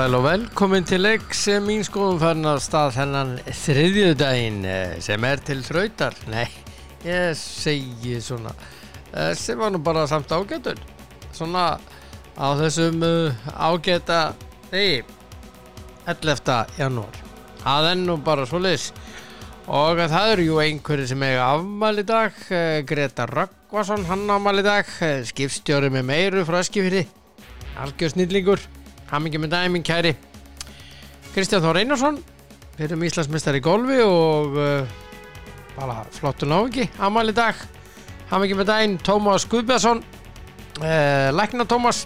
og sæl og velkomin til leik sem mín skoðum farin af stað hennan þriðjudaginn eh, sem er til þrautar. Nei, ég segi svona, eh, sem var nú bara samt ágætun. Svona á þessum ágæta, nei, 11. janúar. Það er nú bara svo leys. Og það eru jú einhverju sem eiga afmæli dag, eh, Greta Röggvason, hann afmæli dag, eh, skipstjóri með meiru frá Eskifyrði, algjör snillingur. Hammingi með dæminn kæri. Kristján Þór Einarsson fyrir um Íslandsmeistar í golfi og uh, bara flottur návingi amal í dag. Hammingi með dæminn Tómas Guðbjörnsson uh, Lækna Tómas.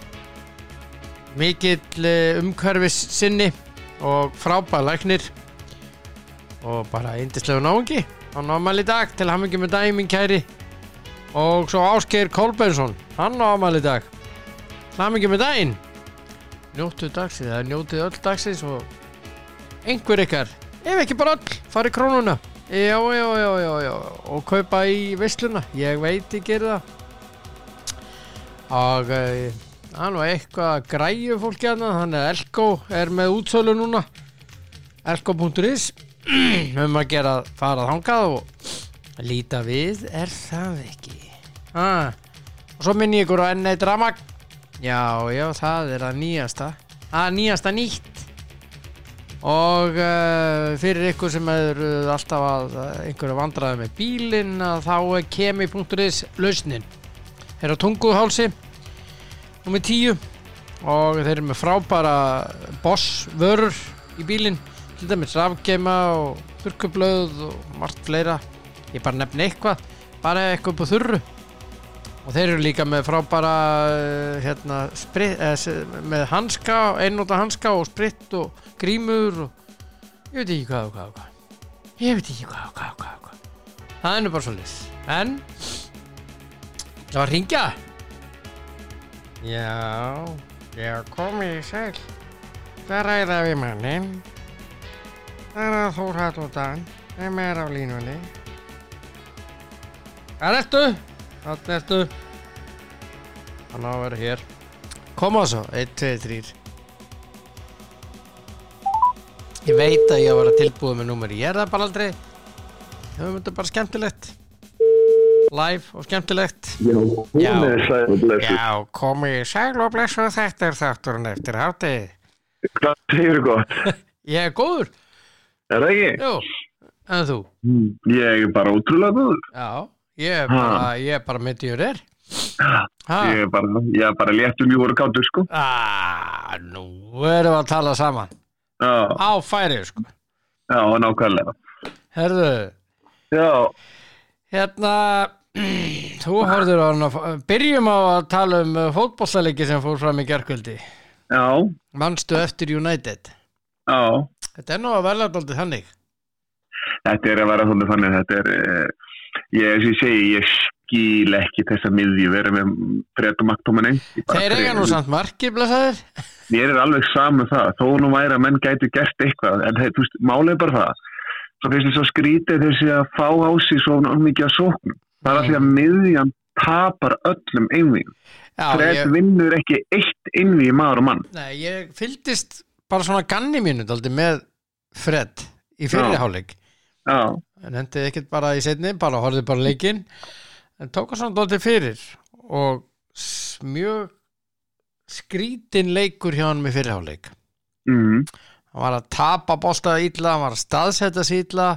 Mikill uh, umhverfis sinni og frábæð læknir og bara eindislegu návingi hann á amal í dag til Hammingi með dæminn kæri. Og svo Ásgeir Kolbensson hann á amal í dag. Hammingi með dæminn njóttu dagsins, það er njótið öll dagsins og einhver ykkar ef ekki bara öll, fari krónuna. Já, já, já, já, já og kaupa í vissluna, ég veit ég gerir það. Og uh, hann var eitthvað græju fólki að þannig að Elko er með útsölu núna. Elko.is um að gera farað hangað og líta við er það ekki? Ah. og svo minn ég ykkur á N1 Ramag Já, já, það er að nýjasta. Að nýjasta nýtt. Og uh, fyrir ykkur sem eru alltaf að einhverju vandraði með bílinn þá er kemi.is lausnin. Þeir eru á tunguhálsi nummið tíu. Og þeir eru með frábæra boss vörur í bílinn. Til dæmis rafgeima og þurkublöð og margt fleira. Ég bara nefn eitthvað. Bara eitthvað upp á þurru og þeir eru líka með frábæra uh, hérna, sprit, eh, með hanska, einnóta hanska og spritt og grímur og ég veit ekki hvað og hvað og hvað. Ég veit ekki hvað og hvað og hvað, og hvað. það er nú bara svolítið en það var ringja já já komið í sæl. Það ræða við mannin það er Þór Hallóttan sem er á línunni. Hvað ertu? Þannig ertu. Hann á að vera hér. Koma svo, 1, 2, 3 Ég veit að ég á að vera tilbúið með númeri Ég er það bara aldrei. Höfum þetta bara skemmtilegt. Live og skemmtilegt. Já, hún er sæl og blessuð. Já, komið í sæl og blessu Þetta er þátturinn eftir hátegi Hvað segir þú gott? Ég er góður. Er það ekki? Jú, en þú? Ég er bara ótrúlega góður. Já, ég er bara, ég er bara er Ha, Ég er bara, bara léttum í voru kátur, sko. ah, nú erum við að tala saman. Já, Á færi, sko. Já, nákvæmlega. Herðu, Já, hérna þú horfður á hana byrjum á að tala um fótbollaleiki sem fór fram í gerkvöldi já, Manstu eftir United? Já. Þetta er nú að verða daldið þannig. Þetta er að vera svona þannig, þetta er, eh, ég, ég segi, ég skil ekki þessa miðju vera með Fred og Maktómanni. Þeir eiga nú samt margir blessaðir Mér er alveg saman það, þó nú væri að menn gæti gert eitthvað, en þú veist, málið er bara það. Svo finnst þess að skrítið þessi að fá á sig svo mikið að sóknum. Það er að því að miðjan tapar öllum einvíðum. Já, Fred ég, vinnur ekki eitt einvíð maður og mann. nei, ég fylgdist bara svona ganni mínu með Fred í fyrirháleik Já, en hendið ekkert bara í setni bara horfið bara leikinn. En tók hann svona daldið fyrir og mjög skrítin leikur hjá hann með fyrirháleik mm, hann var að tapa bósta illa, hann var að staðsetja sig illa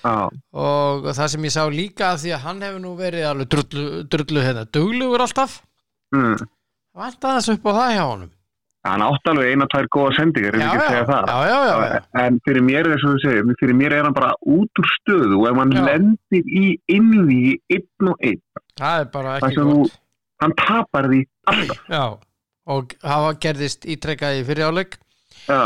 já, og það sem ég sá líka af því að hann hefur nú verið alveg drullu, drullu hérna, duglugur alltaf. Mm. vant aðeins upp á það hjá honum Hann átt alveg eina, tvær góða sendingar, já, já, segja það. já. En fyrir mér er þess að þú segir, fyrir mér er hann bara út úr stöðu og ef hann lendir í innvíði einn og einn, það er bara Það ekki sem þú- gott hann tapar því alltaf. og hafa gerðist ítrekkað í fyrirháleik Já,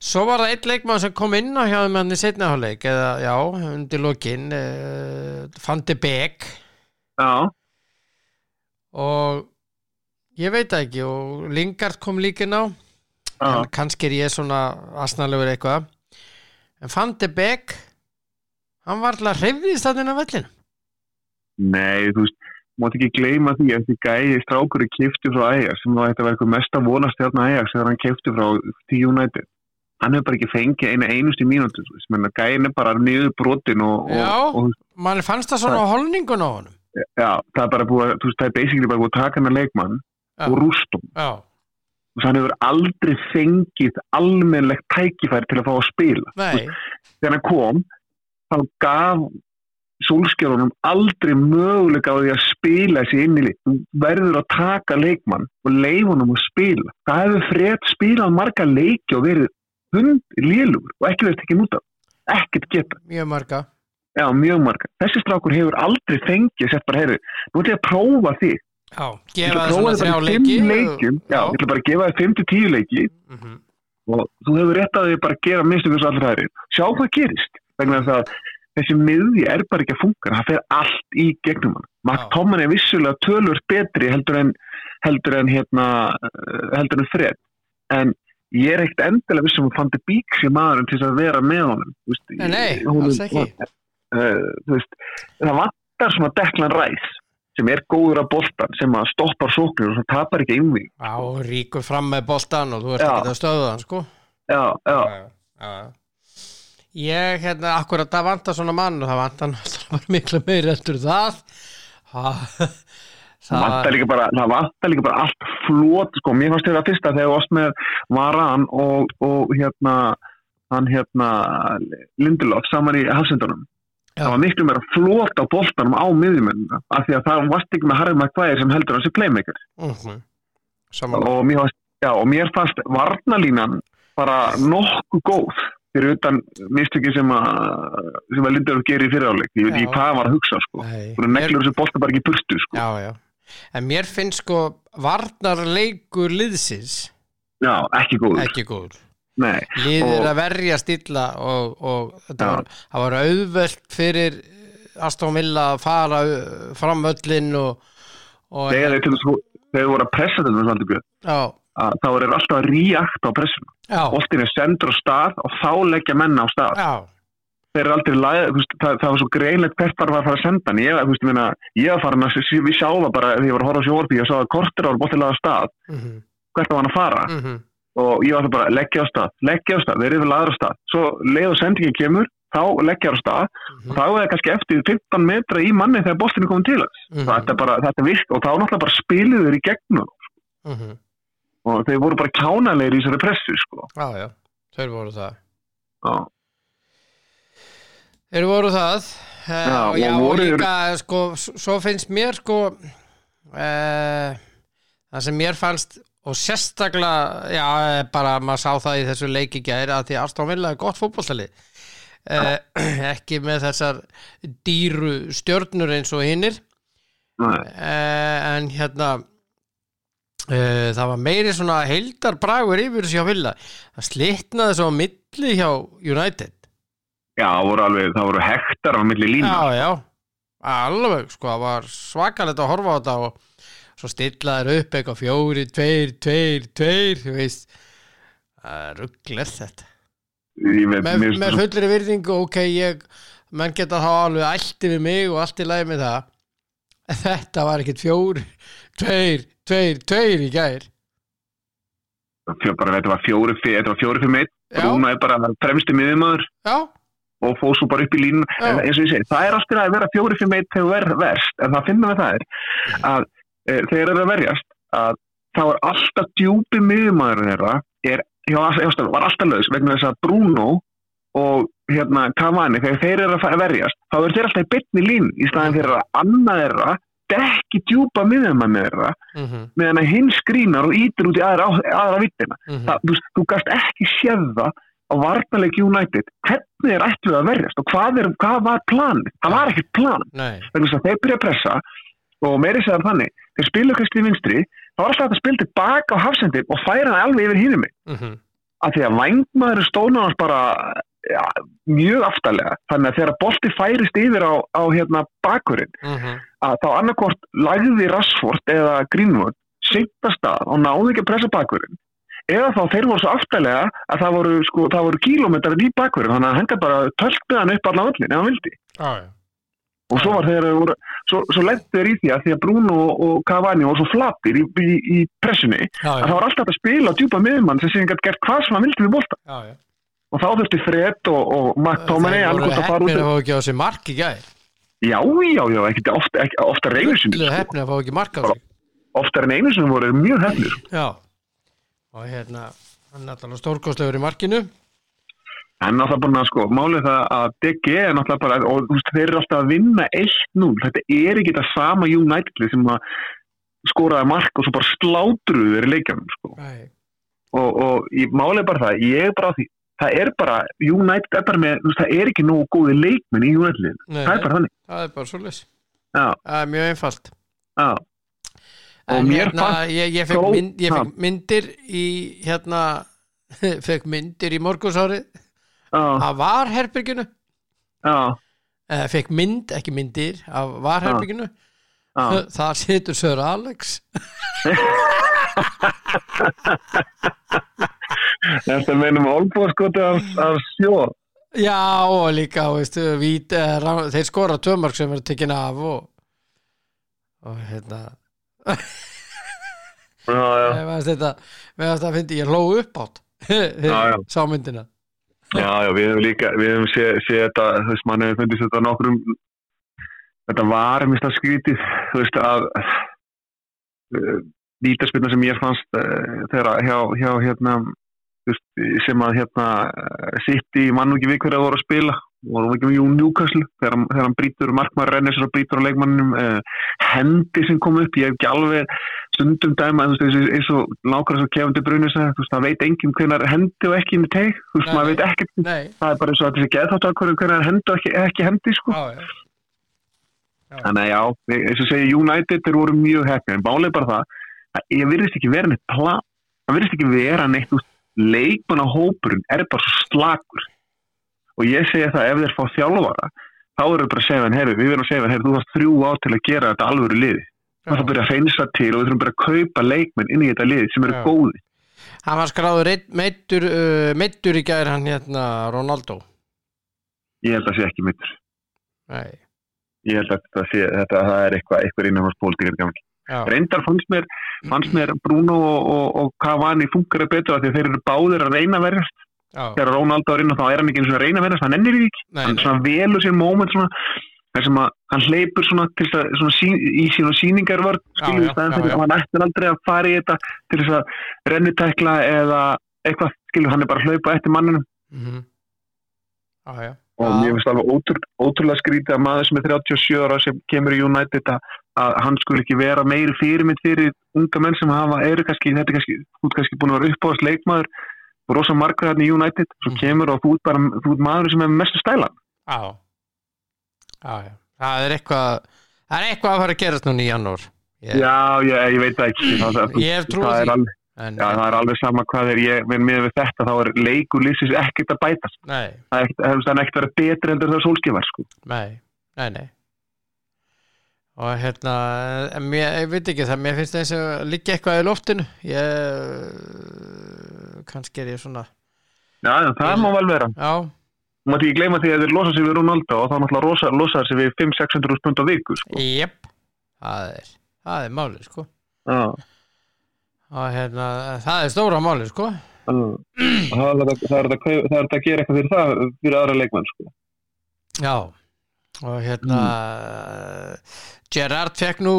Svo var það eitt leikmann sem kom inn á hjá hann í setnaháleik eða já, undir lokin uh, Fandi Beck já, og ég veit það ekki og Lingard kom líka inn á. Já, en kannski er ég svona asnalegur eitthvað. En Fandi Beck hann var alltaf hreyfðist að þennan vellinu nei, þú veist, mátt ekki gleyma því að því gæði strákur er kiftu frá Ajax sem var þetta var eitthvað mest að vonast hérna Ajax þegar hann kiftu frá T United. Hann hefur bara ekki fengið eina menn að gæðin er bara niður brotin og, Já. og, og mann fannst það svona á holningun á honum. Já, það er bara búið að, það er basically bara búið að taka hann að leikmann. Og rústum og hann hefur aldrei fengið almennlegt tækifæri til að fá að spila þegar hann kom þá gaf sólskjörunum aldrei möguleika á því að spila þessi inn í lið. Þú verður að taka leikmann og leifunum að spila. Það hefur frett spilað marga leiki og verið hund lélugur og ekki verið tekið út af. Ekkert geta. mjög marga Já, mjög marga. Þessi strákur hefur aldrei fengið sett bara, heyrðu, nú ætlum ég að prófa þig. Já, gefa það að svona þrjá leiki leikjum. Já, ég ætla bara að gefa þig 5-10 leiki Mhm. og þú hefur rétt að þig bara að gera mistum þessu allra hæri. Sjá hvað gerist. Vegna að þessi miðji er bara ekki að funka. Það fer allt í gegnum hann. Mark Já. Tomman er vissulega tölvört betri heldur en, heldur en, hérna, eh, heldur en Fred. En ég er ekkert endilega vissum að fann til bíks í maðurinn til þess að vera með honum. Nei, nei, alls ekki. uh, veist, það vantar svona Declan Rice sem er góður að boltan sem að stoppar sóknir og sem tapar ekki innví Já, ríkur fram með boltan og þú ert Já. ekki að stöða hann, sko. Já, já, já, já. Ég, hérna, akkurat það vantar svona mann og það vantar náttúrulega miklu meiri eftir það. Það, það vantar líka bara það vantar líka bara allt flót sko, mér fannst þetta fyrsta þegar varst með Varan og, og hérna hann hérna Lindelof saman í hafsendunum Já. það var miklu meira flót á boltanum á miðjumennina af því að það varst ekki með Harry Maguire sem heldur hans í playmaker. Uh Saman og mér fannst, já, og mér fannst varnalínan bara nokkuð góð fyrir utan mistöki sem að sem að Lindelof gerir í fyriráleik ég veit ekki hvað var að hugsa sko. Og neglur þessu bolta bara ekki burtu sko. Já, já. En mér finnst sko varnarleikur liðsins já, ekki góð ekki góður Og- að verja stilla og, og þetta var, var auðvelt fyrir Aston Villa að fara uh, fram öllin og, og þegar þeir, voru að pressa þetta með svolítið björn þá er þeir alltaf að reakta á pressuna já, boltin er sendur á stað og þá leggja menna á stað. Já, þeir eru aldrei læð, veist, það, það var svo greinlegt bara var að fara að senda hann. Ég, var farin að við sjá það bara þegar ég var að horfa á sjóvarpi ég sá að kortir ára boltin laga á stað. Mhm, hvert var hann að fara? Mhm, og ég var það bara leggja á stað, leggja á stað eru við laður á stað, svo leið og sendingin kemur þá leggja á stað. Mhm, þá er það kannski eftir 15 metra í manni þegar boltin er komin til þess mhm, þetta er bara, þetta er virk og þá náttúrulega bara spiluð þeir í gegnum. Mhm. og þeir voru bara kjánalegir í þessari pressu sko. Já, já, þeir voru það. Já. Þeir voru það. Uh, Já, og, já, og og líka sko, svo finnst mér sko uh, það sem mér fannst og sérstaklega já, eh, bara maður sá það í þessu leiki gæri að því að Aston Villa er gott fótbollstali uh, ekki með þessar dýru stjörnur eins og hinnir uh, en hérna uh, það var meiri svona heildar bragur yfir þessu hjá Villa. Það slitnaði svo á milli hjá United. Já, voru alveg, það voru hektar á milli lína. Já, já, alveg sko, það var svakalegt að horfa á þetta og svo stillaður upp eitthvað fjóri, tveir, tveir, tveir, þú veist. Er rugglega þetta með, með svo- fullri virðingu, ok, ég menn geta þá alveg allt við mig og allt í lagi með það. Þetta var ekkit fjóri, tveir, tveir, tveir í bara, þetta var fjóri, þetta var fjóri fyrir. Já. Brúna er bara fremsti miðumöður og fóð svo bara upp í línu. En eins og ég segi, það er alltaf að vera fjóri fyrir meitt þegar ver, verst, en það finnum við það er að þegar það er að verjast, að þá er alltaf djúpi miðumöður þeirra, er, hjá, hjá, var alltaf laus vegna þess að Bruno og hérna Cavani, þegar þeir eru að verjast, þá er þeir alltaf í bytni línu í staðin fyrir að annað þeirra dekki djúpa miðumöður þeirra mhm, meðan að hinn skrínar og ítir út í aðra, aðra vittina. mhm Það, þú, þú gast ekki það á varnarleik United hvernig er ætluð að verjast og hvað, er, hvað var planið? Það var ekkert plan. Nei, Vegna þess að þeir byrja að pressa og meiri segðan þannig, þeir spilu kannski í vinstri, þá var alltaf hægt að spila tilbaka á hafsendin og færa hann alveg yfir hínum mig. mhm, Af því að vangmaður stóna hans bara ja, mjög aftalega. Þannig að þegar bolti færist yfir á, á hérna, bakurinn, mhm að þá annarkvort lagði Rashford eða Greenwood seinta stað og náði ekki að pressa bakverðin eða þá þeir voru svo aftalega að það voru, sko, það voru kílómetrar í bakverðin þannig að hann bara tölkt með hann upp öllin ef hann vildi Já, já og svo var þeir voru, svo, svo lendu þeir í því að því að Bruno og Cavani voru svo flatir í, í, í pressunni. Já, að já, það var alltaf að spila á djúpa miðmann sem síðan gætt gert hvað sem hann vildi við bolta já, og þá þurfti Fred og, og McTominay Þeir voru annarkvort að fara út hefnir að fá ekki á sig mark í gær. Já, já, já, ekkert ofta, ofta sinni Öllu sko. hefnir að fá ekki mark á sig. Oftar en einu sinni voru mjög hefnir Já. Og hérna hann er náttúrulega stórkostlegur í markinu er náttúrulega búin að sko, málið það að DG er náttúrulega bara, og þú veist, þeir eru alltaf að vinna 1-0, þetta er ekki það sama United sem að skoraði mark og svo bara slátruðu þeir í leikjanum sko. Nei. og, og í, málið bara það, ég er bara á því það er bara, United er bara með þú veist, það er ekki nógu góði leikmenn í United. Nei, það er bara þannig. Það er bara svo leys já, það er mjög einfalt. Já, en hérna ég, ég, fekk mynd, ég fekk myndir í hérna fekk myndir í morgunsárið af eða fekk mynd, ekki myndir af varherbygginu já. þar situr Sör Alex. Þetta meinum olbúaskoti af, af sjó? Já og líka veistu, vít, eh, þeir skora tömark sem er tekin af og, og hérna. Já, já, þetta, fyndi, ég hló upp átt já. Já, já, við hefum líka við hefum séð sé þetta, þú veist, mann hefur fundist þetta nokkrum þetta var mist að skrítið þú veist að uh, vítaspilna sem ég fannst uh, þegar hjá, hjá hérna þú veist, sem að hérna sitt í mann og ekki við hverja voru að spila voru ekki með Jón Newcastle þegar, þegar hann brýtur, markmaður rennir sér og brýtur á leikmanninum uh, hendi sem kom upp, ég hef ekki alveg stundum dæma, eins og- nákvæmlega svo kefandi veist, það veit enginn hvenar hendi og ekki inn í teig, þú veist, maður veit nei, það er bara eins og þessi geðþátt ákvörðum hvernig hendi og ekki, ekki hendi sko. já, já, þannig að já, við- eins og segja United þeir voru mjög hefni, en bálið bara það að ég virðist ekki vera neitt plan það virðist ekki vera neitt leikmann á hópurinn er bara slagur og ég segja það ef þeir fá þjálfara þá eru bara að segja hann, herru, við verðum að segja hann, herru, þú varst þrjú á til að gera þetta alvöru liði það er að byrja að reynsa til og við þurfum bara að kaupa leikmenn inn í þetta liði sem eru Já. góði hann var skráður einn meittur, uh, meittur í gær hann hérna Ronaldo. Ég held að sé ekki mittur nei, ég held að þetta sé, þetta, það er eitthvað, eitthvað innan hans pólitíkar reyndar fannst mér, fannst mér Bruno og, og, og Cavani funkar betur að þeir eru báðir að reyna já, þegar Ronaldo er inn og þá er hann ekki eins og reyna að verjast hann ennir því ekki, hann velur sér moment svona, þar sem að hann hleypur svona, að, svona sín, í sín og fyrir já. að hann ættir aldrei að fara í þetta til þess að rennitækla eða eitthvað, skilur hann er bara að hlaupa eftir manninum mhm já, já, og Já. mér finnst alveg ótrú, ótrúlega skrítið að maður sem er 37 ára sem kemur í United að, að hann skulle ekki vera meiri fyrirmynd fyrir unga menn sem hafa, eru kannski, þetta er kannski, þú ert kannski búin að vera uppáðast leikmaður og rosa margur hérna í United, svo Mhm. kemur og þú ert bara, þú ert maður sem er mestu stælan. já já, já, það er eitthvað það er eitthvað að fara að gerast núna í janúar ég, Já, ég, ég veit það ekki. Það, það, Ég hef trú á það því. er alveg, en, já, það er alveg sama hvað er ég, með, með þetta, þá er leikur lýsins ekkert að bætast. nei, Það er ekkert, það er að vera betri endur það sólskifar, sko. nei, nei, nei og hérna en mér, ég veit ekki það, mér finnst eins og liggja eitthvað í loftinu ég kannski er ég svona Já, það má vel vera. já, Þú mátti ekki gleyma því að þeir losa sig við Ronaldo og þá náttúrulega losa, sig við 5-600 pund á viku, sko. Jep, það er er málið sko Já. og hérna, það er stóra málið sko Það er þetta- að er gera eitthvað fyrir það fyrir aðra leikmenn sko. já og hérna Gerard fekk nú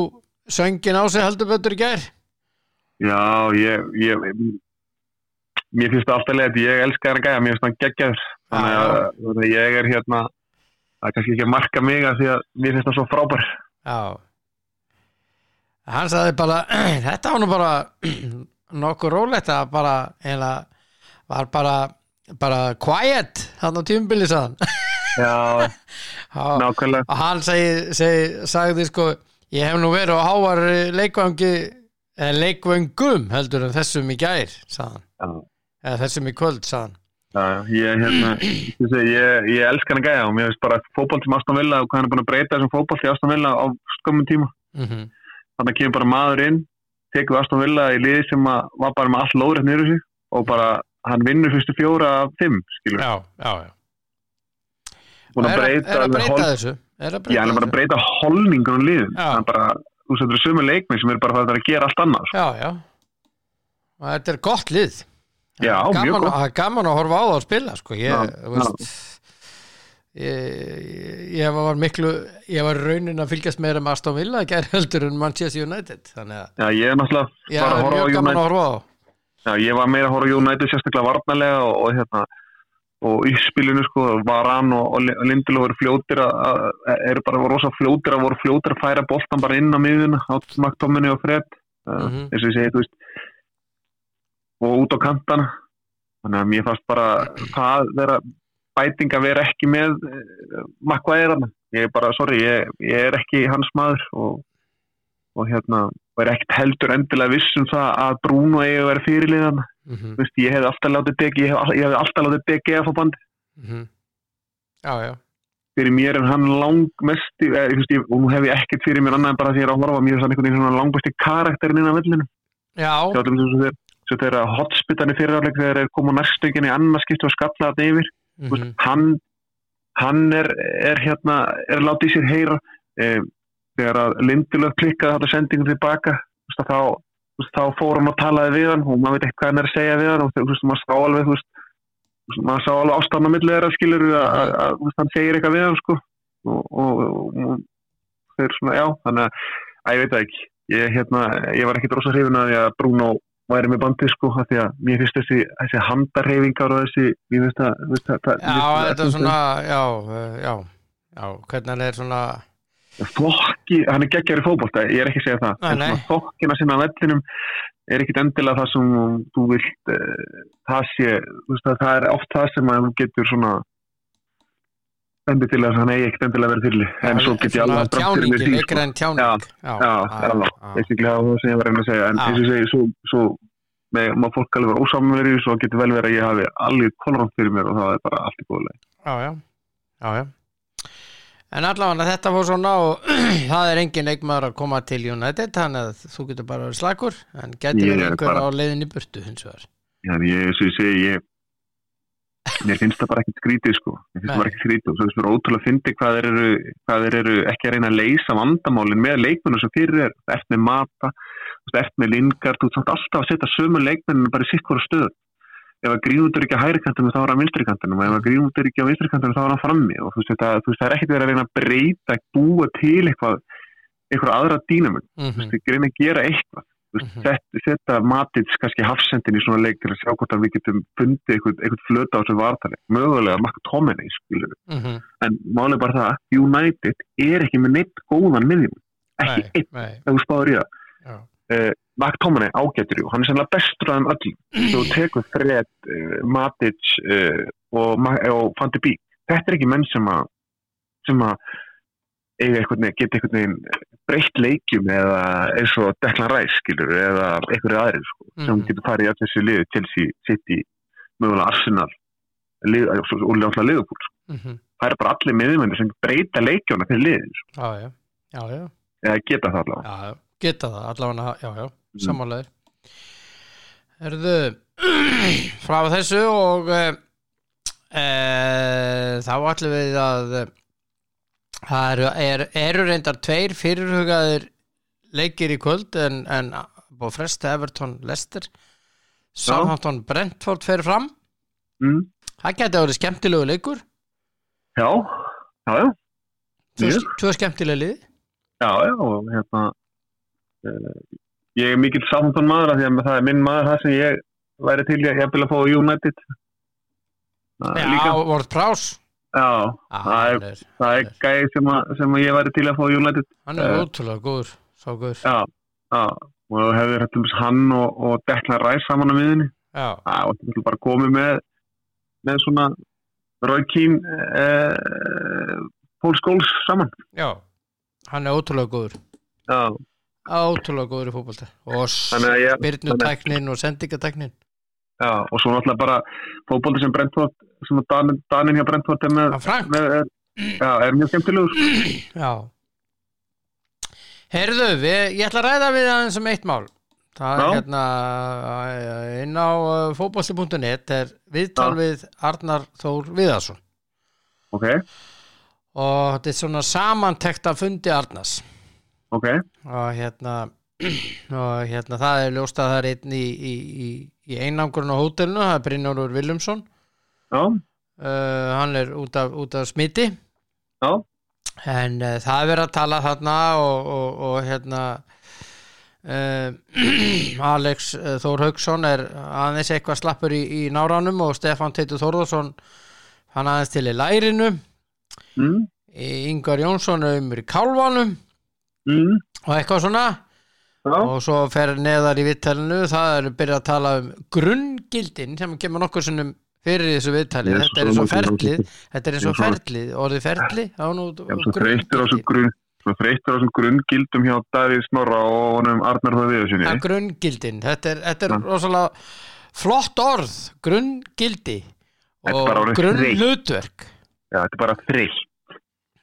söngin á sig heldur betur í gær Já, ég, ég mér finnst það alltaf leið ég elska hann gæja, mér finnst hann geggjaður. Þannig að að ég er hérna það er kannski ekki að marka mig að því að mér finnst það svo frábær. Já. Hann sagði bara þetta var nú bara nokkuð rólegt að bara var bara bara quiet hann á tímubili sagðan Já, nákvæmlega. Og hann segi, segi, sagði sko ég hef nú verið á háar leikvangi eða leikvangum heldur en þessum í gær sagðan, eða þessum í kvöld sagðan já, ég hérna ég, ég, ég elska hann gæja og mér finnst bara fótbolt sem Aston Villa og hvað hann er búin að breyta þessum fótbolt í Aston Villa á skömmun tíma. Mm þannig að kemur bara maður inn tekur Aston Villa í liði sem að var bara með allt lóðrætt niður sig og bara hann vinnur fyrstu fjóra af fimm skilur, já, já, já. Er, að að- breyta er að breyta hol- þessu? Er að Já, hann er bara að breyta holningur um. Það er bara, þú veist, þetta eru sömu leikmið sem eru bara það að gera allt annað. sko. já, já. Og þetta er gott lið Já, gaman, er gaman að horfa á það að spila sko. ég, þú veist ég, ég var miklu ég var raunin að fylgjast meira með Aston Villa gær heldur en Manchester United þannig að Já, ég er náttúrulega bara að horfa á United. að Já, ég var meira að horfa á United sérstaklega varnarlega og, og hérna og í spilinu sko, Varan og, og Lindelof eru fljótir að, að eru bara rosa fljótir að voru fljótir að færa boltan bara inn á miðuna á Maktominni og Fred uh, Mhm. eins og ég segi, þú veist og út á kantana. Þannig að mér fannst bara það vera bæting að vera ekki með makva er hann ég er bara, sorry, ég, ég er ekki hans maður og, og hérna og er ekkert heldur endilega viss um það að Bruno eigi að vera fyrirliðan Mhm, Þú veist, ég hefði alltaf látið DG ég hef, ég hefði alltaf látið DG að fá bandi. Mhm. já, já. Fyrir mér er hann langmest eh, ég, ég, og nú hef ég ekkert fyrir mér annað en bara því að ég er að horfa mér er hann einhvern veginn svona langbæsti karakterin inn á vellinu já, þeir svo þegar hotspitan í fyrirarleik þegar þeir koma nærstöngin í annarskiptu og skalla þetta yfir mm mhm, hann, hann er, er hérna er látið sér heyra eh, þegar að Lindelöf klikkaði þetta sendingum tilbaka veist, að þá, veist, þá fór hann og talaði við hann og maður veit ekki hvað hann er að segja við hann og þú veist, maður sá alveg veist, maður sá alveg ástæðan á millið þeirra skilur að, að, að hann segir eitthvað við hann sko. Og, og, og, þeir svona, já, þannig að, að ég veit það ekki. Ég, hérna, ég var ekkit rosa hrifin að því að Bruno væri með bandið sko því að mér finnst þessi, þessi handarhefingar og þessi, ég veist að, veist að það, já, þetta er svona já, eh, já, já, hvernig hann er svona þokki, hann er geggjari fótbolta ég er ekki að segja það, en svona þokkina sinna á vellinum er ekkit endilega það sem þú vilt uh, það sé, veist að það er oft það sem að þú getur svona endur til að hann eigi ekkit endilega verið til en svo get ég alveg því ykkur sko. en tjáning. Já, já, það það sem ég var að reyna að segja. En eins og segi, svo, svo með, má fólk alveg vera ósamverið svo getur vel verið að ég hafi alveg kolrand fyrir mér og það er bara allt í góðlega já, já, já. En allavega þetta fór svona og það er engin leikmaður að koma til United þannig að þú getur bara verið slakur en getur er einhver bara- á leiðin í burtu hins vegar? Já, ég, ég ég mér finnst það bara ekkert skrítið sko. Mér finnst það bara ekkert skrítið. Og svo finnst mér ótrúlega að fyndi hvað þeir eru, eru ekki að reyna að leysa vandamálin með leikmennu sem fyrir er, eftir með mata eftir með lingard, þú samt alltaf að setja sömu leikmenninu bara í sikkur stöð. Ef að gríðundur ekki á hægri kantinum þá er hann vinstri kantinum. Og ef að gríðundur ekki á vinstri kantinum þá er hann frammi. Og þú veist, þetta, þú veist það er ekkert verið að reyna að breyta búa til eitthvað eitthvað mm að Mhm. þetta, þetta matins kannski hafsendin í svona leik til að sjá hvort að við getum fundið eitthvað, eitthvað flöta á þessu vartali mögulega makka tóminni skilur. -hmm. en málið bara það United er ekki með neitt góðan miðjum ekki nei, einn, nei, ef þú spáður í það. Uh, Mark Tóminni ágættur jú, hann er sennilega bestur af þeim öllum. Þú tekur Fred, uh, Matic uh, og, Ma- og Van de Beek. Þetta er ekki menn sem að sem að geta einhvern veginn breytt leikjum eða eins og Declan Rice skilur eða einhverju aðrir sko, sem Mhm. getur farið í allir þessu liðu Chelsea, City, mögulega Arsenal lið, og ljóðlega liðupúl sko. mm það er bara allir miðjumenni sem breyta leikjuna fyrir liðin sko, já, já, já, eða geta það allavega. Geta það allavega, já, já, Mm. sammálaðir. Erðu frá þessu og e, þá ætlum við að það eru, er, eru reyndar tveir fyrirhugaðir leikir í kvöld en, en búið fresta Everton Leicester. Southampton Brentford fer fram. Mm. það geti verið skemmtilegu leikur. Já, já, já. Tvö skemmtilega liði Já, já, hérna uh, ég er mikill samfónn maður af því að það er minn maður það sem ég væri til ég að fá United. Já, Ward Prowse já, Já, það er, er, það er gæði sem, sem ég væri til að fá United. Hann er eh, ótrúlega góður sá góður já, já, og hefur hættum hann og, og Declan Rice saman á miðunni Já, já, og þú bara komið með með svona Keane uh, Paul Scholes saman. Já hann er ótrúlega góður. Já, ótrúlega góður í fótbolta. Og byrnutæknin og sendingatæknin já, og svo náttúrulega bara fótbolti sem Brentford sem að Danin, Danin hjá Brentford er með, með er, já, er mjög skemmtilegur. Já. Heyrðu, við, ég ætla að ræða við aðeins um eitt mál. Það er Já. hérna inn á fótbolti.net er viðtal við Arnar Þór Viðarsson. Ok, og þetta er svona samantekt af fundi Arnars. Ok, og hérna og hérna það er ljóst að það er einn í, í, í, í einangurinn á hótelinu, það er Brynjólfur uh, hann er út af, út af smiti. Já, en uh, það er verið að tala þarna og, og, og hérna uh, Alex Þór Haugsson er aðeins eitthvað slappur í, í náránum og Stefán Teitur Þórðarsson hann aðeins til í lærinu. Mm, Ingar Jónsson er um í kálvanum mm, og eitthvað svona. Já, og svo fer neðar í viðtalinu það er byrjað að tala um grunngildin sem kemur nokkur sinnum fyrir þessu viðtali, þetta er eins og ferlið. þetta er eins og ferlið, orðið ferli þá er nú já, svo þreytur á svo grunngildum hjá Davíð Snorra og honum Arnar Þór Viðarsinni. ja, grunngildin, þetta er, þetta er rosalega flott orð. Grunngildi og Já, þetta er bara þreytt.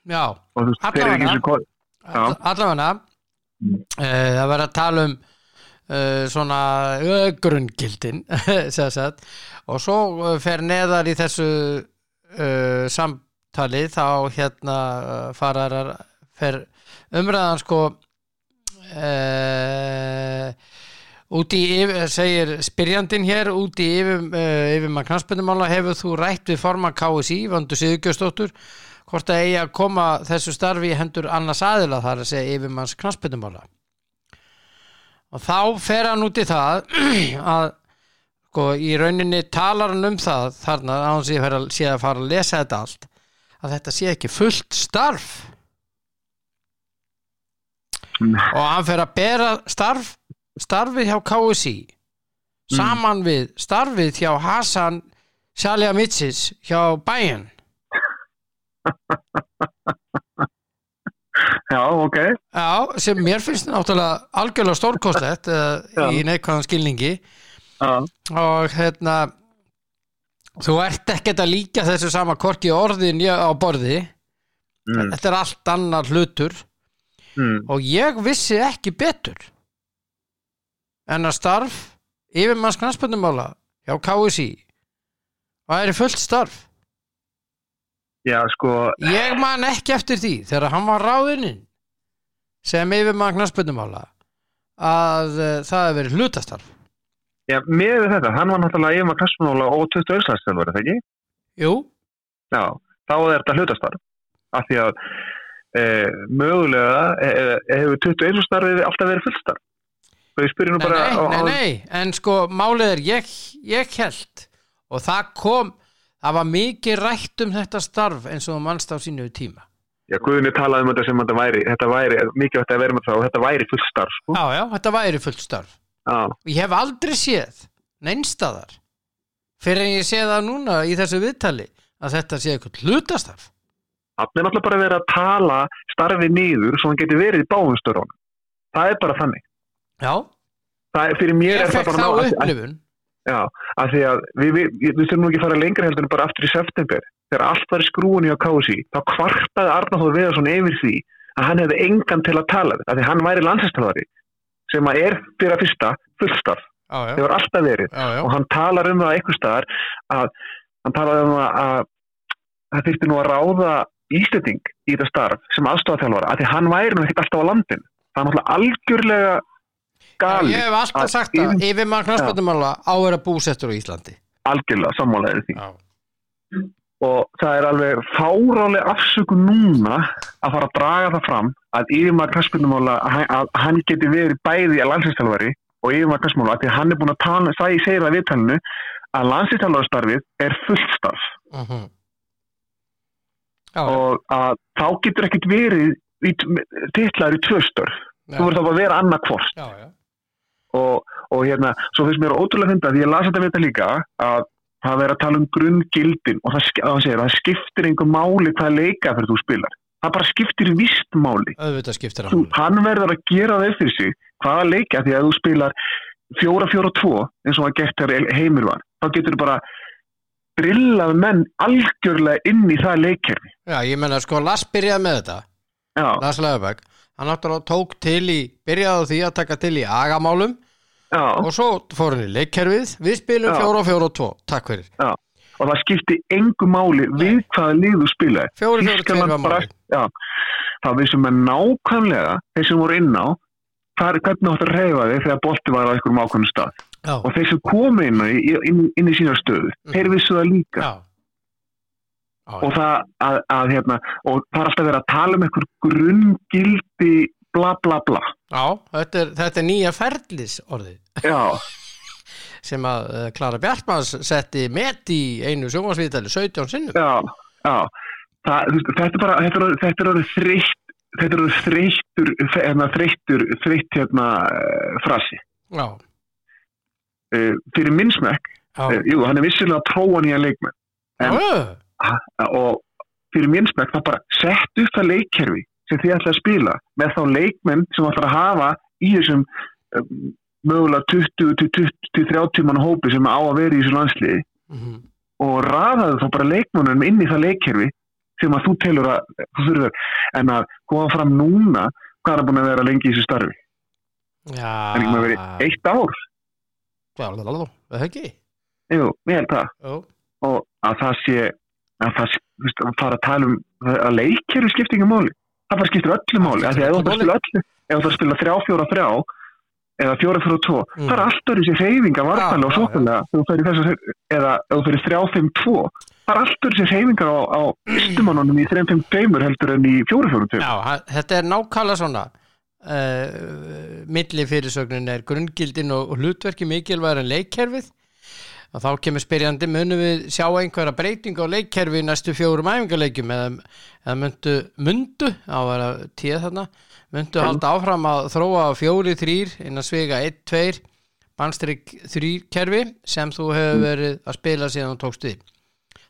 já, Allavega. allavega. Mm. uh, það verður að tala um svona uh, grunngildin sem sagt. og svo uh, fer neðar í þessu uh, samtali þá hérna farar fer umræðan sko uh, út í yfir, segir spyrjandinn hér út í yfir, uh, yfir maður knarspöndumála hefur þú rætt við forman KSI vandu Sigurgjörsdóttur hvort að eigi að koma þessu starfi hendur annars aðila þar að segja yfirmanns knarspöndumála og þá fer hann út í það að sko, í rauninni talar hann um það þarna hann sé að, sé að fara að lesa þetta allt að þetta sé ekki fullt starf Mm. og hann fer að bera starf, starfið hjá KSI saman við starfið hjá Hasan Salihamidzic hjá Bayern já, ok, Já, sem mér finnst náttúrulega algjörlega stórkostlegt Já. í neikvæðan skilningi. Já, og hérna þú ert ekkert að líka þessu sama korki orðin á borði. Mm, þetta er allt annar hlutur. Mm, og ég vissi ekki betur en að starf yfirmanns knarspöndumála hjá KSI væri fullt starf já, sko, ég man ekki eftir því þegar hann var ráðininn sem yfirmann knarspöndumála að uh, það hefur verið hlutastarf já, með þetta, hann var náttúrulega yfir klassmála og 20 auðslagsstjálfur, þetta ekki? Jú, Já, þá er þetta hlutastarf, af því að e, mögulega e, e, hefur 20 auðslagstarfið alltaf verið fullstarf. Nei, nei, á- nei, á- nei, en sko málið er ég, ég held og það kom það var mikið rætt um þetta starf eins og mannst á sínu tíma Já, Guðinni talaði um þetta sem þetta væri, þetta væri mikið að vera með það og þetta væri fullstarf, sko. Já, já, þetta væri fullt starf Já, ég hef aldrei séð neinstaðar fyrir en ég sé það núna í þessu viðtali að þetta sé eitthvað hlutastarf hann er náttúrulega bara verið að tala starfið niður svo hann geti verið í báðumstörunum. Það er bara þannig. Já, Það fyrir mér ég er það bara... upplifun Já, af því að við, við, við, þurfum nú ekki að fara lengra heldur en bara aftur í september. Þegar allt var í skrúinu á KSI, þá kvartaði Arnáður Viðarsson yfir því að hann hefði engan til að tala. Af því hann væri landsestalari sem að er fyrir að fyrsta fullstarf. Já, já, Hefur alltaf verið. já, já, Og hann talar um það eitthvað staðar að hann talar um það að það þyrfti nú að ráða Íslanding í þetta starf sem aðstofaþjálfara af því hann væri nú ekkert alltaf á landin. Það er náttúrulega algjörlega já gali, Ég hef alltaf að sagt það, yfir maður knarspöndumála á að vera búsettur á Íslandi. Algjörlega sammálaðið því. Já, og það er alveg fárálega afsökun núna að fara að draga það fram að yfirmaður knastbyrnumála að hann geti verið bæði að landsinstalvari og yfirmaður knastbyrnumála að því að hann er búin að tala, það ég segir það viðtalinu að landsinstalvarstarfið er fullt starf. Mhm. Já, og að þá getur ekkert verið í, titlaður í tvö störf þú verður þá að vera já, og, og hérna, svo finnst mér ótrúlega fynda því ég las þetta við þetta líka að það verður að tala um grunngildin og það, sk- að hann segir, að það skiptir einhver máli hvaða leika fyrir þú spilar. Það bara skiptir vist máli. Þú, hann verður að gera það fyrir sig hvaða leika því að þú spilar fjóra, fjóra, tvo eins og að gert þér heimir var þá getur þú bara drillað menn algjörlega inn í það leikkerfi. Já, ég menna sko, Lars byrjaði með þetta. Lars Leifberg, hann náttúrulega tók til í byrjaði því að taka til í agamálum já, og svo fór hann í leikkerfið. Við spilum Já. 4 og 4 og 2, takk fyrir. Já. og það skipti engu máli við hvaða lið þú spilaði Fjóri, fjóri, tveir Þýskaland var bara- máli. já, þá vissum við nákvæmlega þeir sem voru inn á hvar, hvernig áttu að reyfa þig þegar bolti var á einhverjum ákveðnum stað. Já, og þeir sem komu inn, í, inn, inn í sína stöðu Mhm. þeir vissu það líka já. Já, og það að, að hérna og það er alltaf verið að tala um einhver grunngildi bla bla bla. Já þetta, er, þetta er nýja ferlis orðið já, sem að uh, Klara Bjartmanns setti met í einu sjónvarsviðtali 17 sinnum. já, já. Það, veist, þetta er bara þetta er, þetta er orðið þreytt þetta er orðið þreyttur hérna, þreyttur, þreytt hérna eh, frasi. Já, uh, fyrir minnsmekk, já, uh, jú, hann er vissilega að prófa nýja leikmenn. Já, en- já, og fyrir minnsmekk það bara sett upp það leikkerfi sem þið ætla að spila með þá leikmenn sem ætla að hafa í þessum um, mögulega 20-30 mann hópi sem á að vera í þessu landsliði. Mhm, og raðaðu þá bara leikmennum inn í það leikkerfi sem að þú telur að þú þurfur en að koma fram núna hvað er búin að vera lengi í þessu starfi? Já. en ekki með verið eitt ár. Já, lalala, er það ekki? Jú, ég held það. Og að það sé að að fara að tala um að leikkerfi skiptir ekki máli. Það bara skiptir öllu máli að ef þú ætlar að spila öllu ef þú ætlar að spila þrjá, fjóra, þrjá eða fjóra, fjóra, tvo Mm. það er alltaf þessi reyfinga Já, vartanlega og þess eða þú fyrir þrjá, fimm, tvo það er alltaf þessi reyfingar á, ystumannunum í þrejum, fimm, tveimur heldur en í fjóra, fjóra, tveimur. Já, ha- þetta er nákvæmlega svona. Uh, milli fyrirsögnin er grunngildin og, og hlutverki mikilvægur en leikkerfið og þá kemur spyrjandi munum við sjá einhverja breyting á leikkerfi í næstu fjórum æfingarleikjum eða, eða myndu, myndu á að vera tíð þarna myndu halda áfram að þróa fjóri þrýr innan svega 1-2 bannstrykk þrýr kerfi sem þú hefur verið að spila síðan þú tókst við.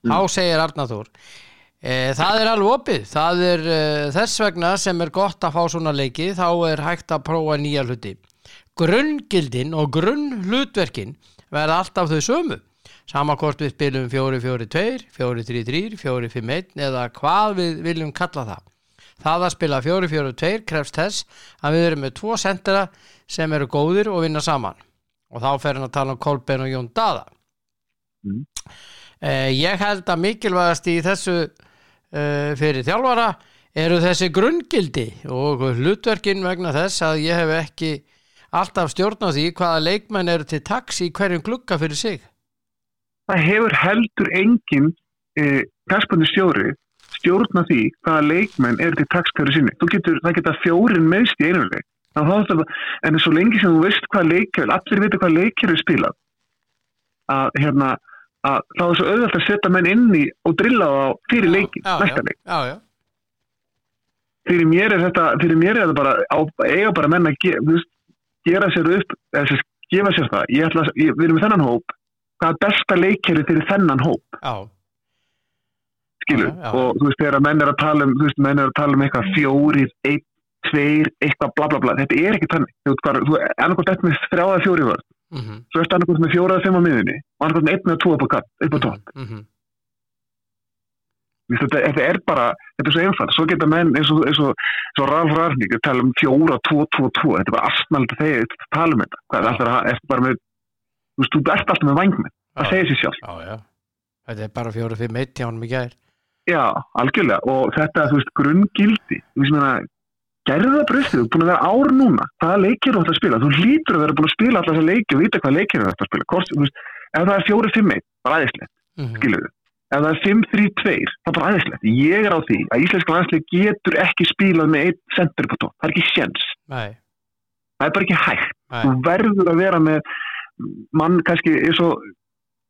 Þá segir Arnaþór e, það er alveg opið. Það er e, þess vegna sem er gott að fá svona leiki þá er hægt að prófa nýja hluti. Grunngildin og grunnhlutverkin verða alltaf þau sömu. Sama hvort við spilum 4-4-2 4-3-3, 4-5-1 eða hvað við viljum kalla það. Það að spila 4-4-2 krefst þess að við erum með tvo sendera sem eru góðir og vinna saman. Og þá fer hann að tala um Kolben og Jón Dada Mm. eh, ég held að mikilvægast í þessu eh, fyrir þjálfara eru þessi grunngildi og hlutverkin vegna þess að ég hef ekki alltaf stjórn á því hvaða leikmenn eru til taks í hverjum glugga fyrir sig það hefur heldur engin eh, kastbundu stjóri stjórna því hvaða leikmenn er til takskæri sinni. Þú getur, það geta fjórin meðst í einu leik. Þannig að það er en svo lengi sem þú veist hvað leikjör, allir vita hvað leikjör er spilað, að hérna, að þá er svo auðvitað að setja menn inn í og drilla á fyrir leikin, já, næsta já, leik. já, já, Fyrir mér er þetta, fyrir mér er þetta bara, á, eiga bara menn að ge, þú veist, gera sér upp, eða sagt, gefa sér það. Ég ætla, ég, við erum með þennan hóp, hvað er besta leikjör fyrir þennan hóp? já, skilur, Já, já. og þú veist, þegar menn er að tala um, þú veist, menn er að tala um eitthvað fjórir, einn, tveir, eitthvað bla bla bla, þetta er ekki þannig, þú veist, annarkvæmt eftir með þrjáða fjóri vörð, mhm, svo ertu annarkvæmt með fjóraða fimm á miðunni, og annarkvæmt með einn eða tvo upp á katt, upp á tótt, mm. Þetta, þetta er bara, þetta er svo einfalt, svo geta menn eins og, eins og, eins og Ralf Rarník, tala um fjóra, tvo, tvo, tvo, þetta er bara astnald þegar þú tala um þetta, hvað er alltaf, að- ertu bara með, þú veist, þú ert alltaf með vangmenn, það segir sér sjálf. já, já. Þetta er bara 4-5-1 hjá hann í gær. Já, algjörlega. Og þetta, þú veist, grunngildi. Þú veist, meina, gerðu það breystið þú ert búin að vera ár núna, hvaða leikir þú ætti að spila? Þú hlýtur að vera búin að spila þú að þú ef það er 4-5-1, bara aðeinslegt Mhm, skilur við, ef það er 5-3-2 það er bara aðeinslegt, ég er á því að íslenska landsleik getur ekki spilað með eitt sendur på tó, það er ekki sjens nei, það er bara ekki hægt, þú nei, verður að vera með mann kannski eins og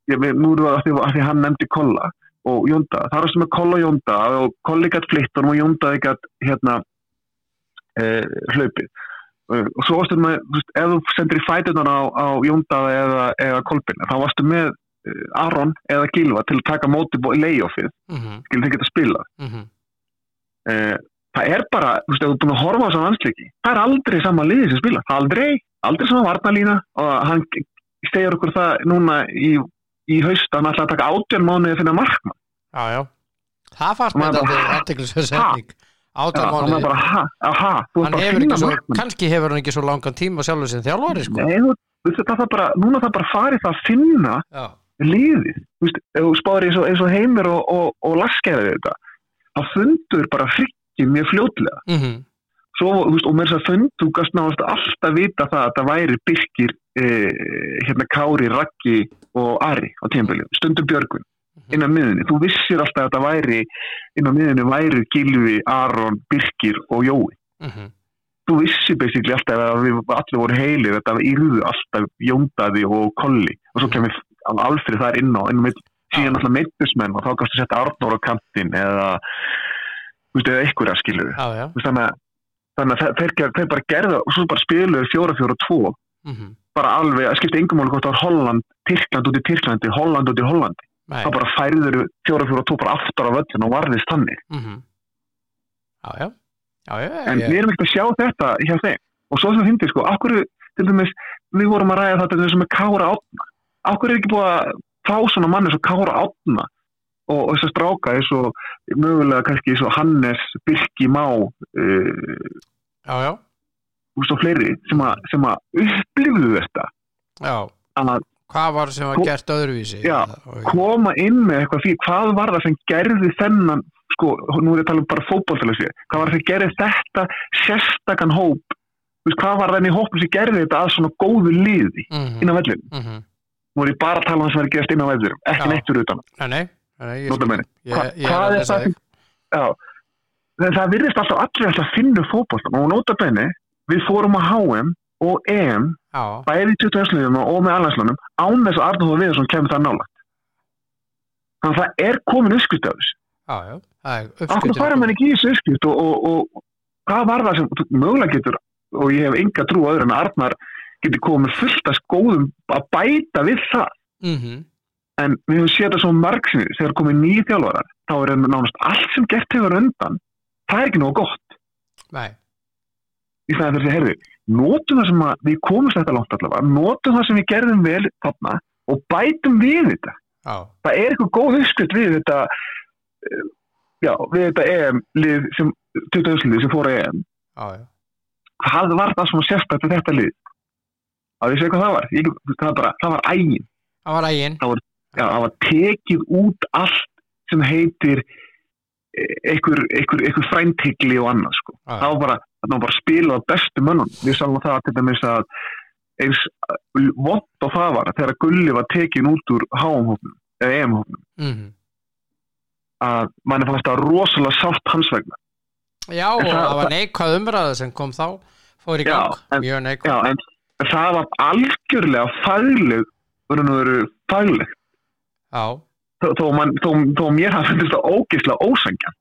nú er það að því, að hann nefndi Kolla og Jónda, það er sem með Kolla og Jónda og Kolli gætt flittunum og Jónda gætt hérna eh, hlaupið. Eh, og svo varstu með, þú ef þú sendir í fætunar á, á Jónda eða, eða Kolbin þá varstu með Aron eða Gilva til að taka móti í layoffið, mhm, skilur þeir geta spila mhm. Eh, það er bara, þú veist, ef þú er búin að horfa á þessu landsleiki, það er aldrei sama liði sem spila, aldrei, aldrei sama varnalína og hann segir okkur það núna í, í haust að hann ætla að taka átjörn mánuði að finna markmann. Já, já. Það fannst maður þetta hann er mánuði. Hann hefur ekki svo, kannski hefur hann ekki svo langan tíma sjálfur sem þjálfari, sko. Nei, þú, veist, það bara, núna það bara farið það að finna Já, liðið. Þú veist, ef þú spáir eins og, eins og heimir og, og, og laskæði þetta þá fundur bara frikkið mjög mhm, svo, þú veist, og með þess að fund þú gast náðast alltaf vita það að það væri Birkir, eh, hérna Kári, Raggi og Ari á tímabili, stundum Björgun inn á miðunni, þú vissir alltaf að það væri inn á miðunni væri Gilvi, Aron, Birkir og Jói. Mhm, þú vissi basically alltaf að við allir voru heilir þetta yrðu alltaf Jóndaði og Kolli. Og svo kemur Alfrið þar inn á inn á síðan alltaf meittismenn og þá kannski setja Arnór á kantinn eða þú einhverja skilur þannig að, að þeir, bara gerða og svo bara spiluðu fjóra fjóra tvo mhm, bara alveg, að skipta yngum máli hvort það var Holland, Tyrkland út í Tyrklandi Holland út í Hollandi, þá bara færður fjóra fjóra tvo bara aftur á völlin og varðist þannig. Mhm, já, já, já, já, en við erum ekkert að sjá þetta hjá þeim. Og svo sem það finnst sko, okkur til dæmis, við vorum að ræða þetta sem er Kára Átna, okkur er ekki búið að fá svona manni svo Kára Átna og, og þess að stráka eins og mögulega kannski eins og Hannes Birki Má uh, já, já, og svo fleiri sem að, að upplifðu þetta. Já, að hvað var sem var gert öðruvísi? Já, Og- koma inn með eitthvað því hvað var það sem gerði þennan sko, nú er ég að tala um bara fótballtalega hvað var það sem gerði þetta sérstakann hóp? Hvað var það í hópum sem gerði þetta að svona góðu liði mhm, inn á vellinu mhm, nú er ég bara að tala um það sem er að gerast inn á vellinum ekki neitt fyrir utan. Nei, nei, nei, Hva- hvað að er það Já, það, virðist alltaf allir alltaf að finna fótballtan og nota benni, við fórum á HM og EM, bæði í 20. og með alhanslunum, án þess að Arnur Viðarsson kemur það nála þannig að það er komin uppskrift af þessu. Uppskriftin fara mann ekki í þessu uppskrift og, og, og hvað var það sem mögulega getur og ég hef enga trú öðru en Arnar getur komið fullt að skóðum að bæta við það. Mhm, en við höfum séð það svo margsinni þegar komið nýju þjálfarar þá er nánast allt sem gert hefur undan það er ekki nógu gott. Nei, í það að þessi herði notum það sem að við komumst þetta langt allavega notum það sem við gerðum vel þarna og bætum við þetta. Já, það er eitthvað góð uppskrift við þetta eh, já, við þetta EM lið sem 20. lið sem fór EM. Já, já. Hvað var það sem sérstætt við þetta lið að við séum hvað það var? Ég, það, var bara, það var ægin. Það var ægin, Já, það var tekið út allt sem heitir eh, einhver, einhver, einhver fræntikli og annað sko. Já. það var bara, það var bara spilað bestu mönnum. Við sáum það til dæmis að eins vott og það var þegar Gulli var tekin út úr HM-hófnum eða EM-hófnum mhm. að manni fannst það rosalega sátt hans vegna. Já, og En það- það var neikvæð umræða sem kom þá, fór í gang, mjög neikvæð. Það var algjörlega fagleg verður nú veru fagleg þó, þó, man, þó, þó mér hafði fundist það ógeðslega ósangja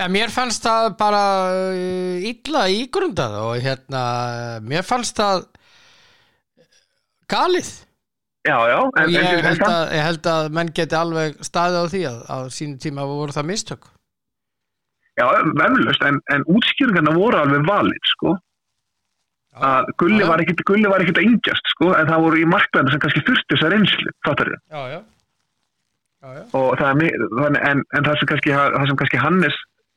Já, mér fannst það bara uh, illa ígrundað og hérna, mér fannst það galið. Já, já, en, ég en, held að, ég held að menn geti alveg staðið á því að á sínu tíma voru það mistök. Já, vefnlust, en, en útskýringarna voru alveg valið, sko. Að Gulli var ekkit, Gulli var ekkit að yngjast, sko, en það voru í markvæðinu sem kannski þurfti þessar reynslu, fattar þið? Já, já. Já. Og það er, þannig- en, en það sem kannski, það sem kannski Hannes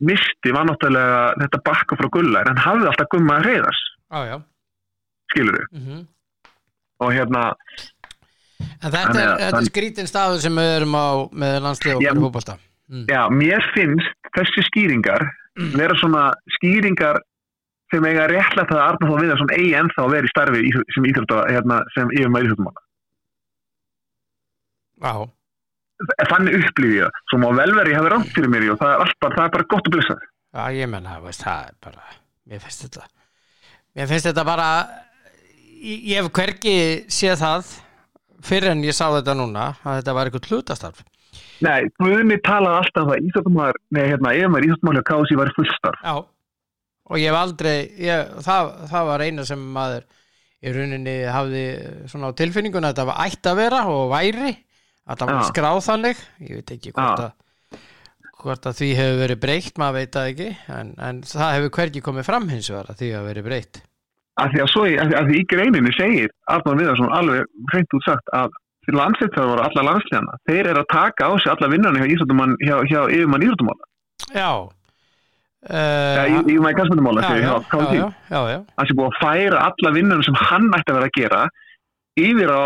misti var náttúrulega þetta bakka frá Gulla, en hann hafði alltaf gumma að reyðas, Já, já. skilur þið? mhm. Og hérna, En þetta er, er þann- skrítin staður sem við erum á með landslið og fyrir fótbolta. Mm. já, mér finnst þessi skýringar vera svona skýringar sem eiga réttlætt að Arnar Þór Viðarsson eigi ennþá að vera í starfi í, sem íþrótta, hérna, sem yfirmaður íþróttamála. Já, þannig upplýði ég það, svo má vel verið ég hafi rátt fyrir mér og það er, allt bara, það er bara gott að blessa já, ég menna, það er bara, mér finnst þetta, mér finnst þetta bara, ég, hef hvergi séð það fyrir en ég sá þetta núna, að þetta var eitthvað hlutastarf. Nei, Guðni talaði alltaf um að íþjóttumæður, nei hérna, yfirmaður íþjóttumæður og ég hef aldrei, ég, það, það var eina sem maður í rauninni hafði svona á tilfinninguna að þetta var ætti að vera og væri, að það var Já. skráð þannig, ég veit ekki hvort Já. að hvort að því hefur verið breytt, maður veit það ekki. En, en það hefur hvergi komið fram hins vegar að því hefur verið breytt. Af því að, svo, í- af því, í greininni segir Arnar Viðarsson alveg hreint út sagt að landsleitar voru alla landsleina þeir eru að taka á sig alla vinnarni hjá hjá, hjá yfirmann íþjóttumála Já hjá já, kási já, já, já, hann sé búið að færa alla vinnarni sem hann ætti að vera að gera yfir á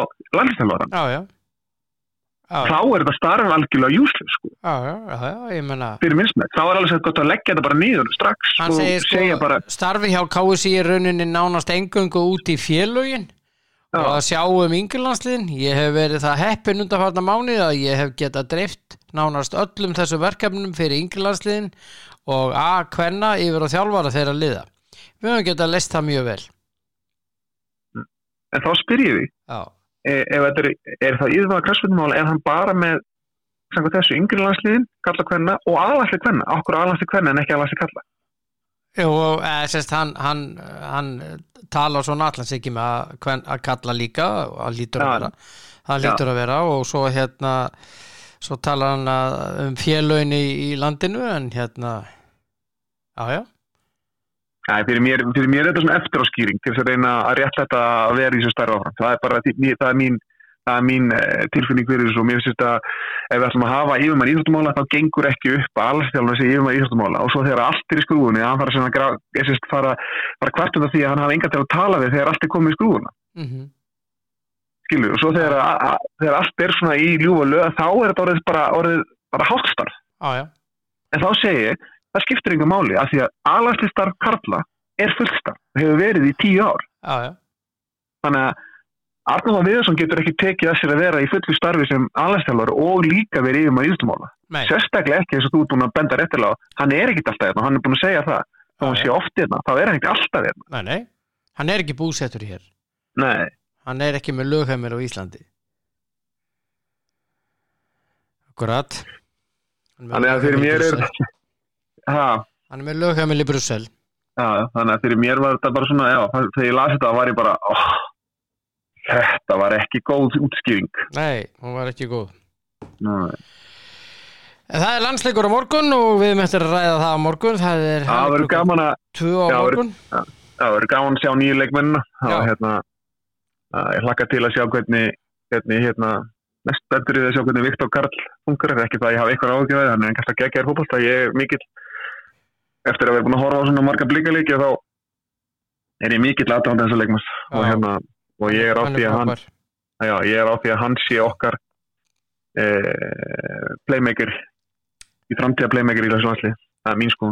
Já. þá er þetta starf algjörlega useless sko, ég fyrir minnsmið þá er alveg svo gott að leggja þetta bara niður strax Hann segir sko, bara, starfi hjá KSI í rauninni nánast engungu út í félögin. Já. og að sjá um yngirlandsliðin. Ég hef verið það heppin undanfarnar mánuð að ég hef getað dreift nánast öllum þessu verkefnum fyrir yngirlandsliðin og að hvenna yfir og þjálfara þeirra liða. Við höfum getað lest það mjög vel. En þá spyr ég því Já, e, er, er það íðvaða krassfjöndumál er hann bara með þessu yngri landsliðin, kalla kvenna og aðlæsli kvenna, okkur aðlæsli kvenna en ekki aðlæsli kalla Jú, eða, sérst, hann, hann, hann talar svona allans ekki með að, hvern, að kalla líka og hann lítur að vera. Hann lítur að vera og svo hérna svo talar hann að, um félögin í landinu en hérna já, já, Æ, fyrir, mér, fyrir mér er þetta svona eftiráskýring til þess að reyna að rétt þetta að vera í þessu stærra áfram. Það er bara, það er mín það er mín eh, tilfinning fyrir þessu og mér finnst þetta ef við ætlum að hafa yfirmann íþjóttumála þá gengur ekki upp að allstjálfum þessi yfirmann íþjóttumála og svo þegar allt er í skrúfunni hann fara, að gra- er sérst fara, fara kvartum því að hann hafa enga til að tala við þegar allt er komið í skrúfuna. Mm skilur, og svo þegar, að, að, þegar allt er svona í ljúfa lög, þá er þetta orðið bara, orðið bara hálfstarf. já, já, En þá segi ég, það skiptir enga máli, af því að alanslistarf Karla er fullstarf, það hefur verið í tíu ár. já, já, Þannig að Arnóða Viðarsson getur ekki tekið að sér að vera í fullu starfi sem alansstjálfur og líka verið yfir maður íðustumála. nei, Sérstaklega ekki eins og þú ert búin að benda réttilega hann er ekkit alltaf hérna, hann er búin að segja það, þá Já, sé oft hérna, þá er hann ekki alltaf hérna. nei, nei. Hann er ekki búsettur hér. Nei, hann er ekki með lögheimil á Íslandi. Akkurat. Hann er að fyrir mér er. Ha, hann er með lögheimil í Brussel Já, þannig að fyrir mér var þetta bara svona, já, þegar ég las þetta var ég bara, oh, þetta var ekki góð útskýring. nei, hún var ekki góð Nei. En það er landsleikur á morgun og við eftir að ræða það á morgun það er Það verður tvö á morgun það verður gaman að sjá nýju. Það Já. var hérna, að ég hlakka til að sjá hvernig, hvernig hérna, mest í það að sjá hvernig Viktor Karl funkar. Það er ekki það að ég hafa eitthvað ágjörði, þannig að kannski að gegja þér fótbolta. Ég er mikill, eftir að vera búin að horfa á svona marga blíkaleiki, þá er ég mikill aðdáðan þessar leikmanns. Og hérna, og ég er á því að hann Já, ég er á því að hann sé okkar eh, playmaker í framtíða playmaker í þessu vansli það er mín sko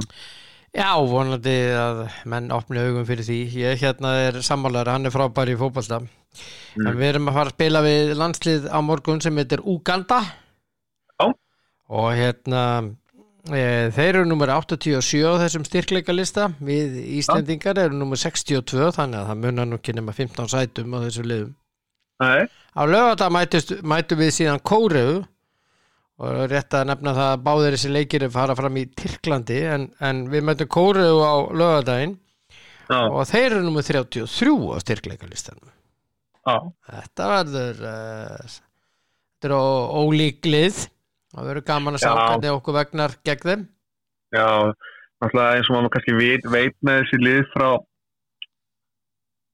Já, vonandi að menn opni augum fyrir því. Ég hérna er sammálar, hann er frábær í fótballta Mm. en við erum að fara að spila við landslið á morgun sem heitir Uganda Já. og hérna þeir eru nummer 87 á þessum styrkleika lista við Íslendingar eru nummer 62 þannig að það munar nú ekki nema 15 sætum á þessu liðum. Nei, Á lögata mætum við síðan Kóreu. Og rétt að nefna það að báðir þessi leikir er fara fram í Tyrklandi en, en við mætum Kóreu á lögadaginn og þeir eru nummið 33 á styrkleikalistanum. Þetta verður uh, þetta er ó- ólík lið það verður gaman að sjá Já. hvernig okkur vegnar gegn þeim. já náttúrulega eins og maður kannski veit, veit með þessi lið frá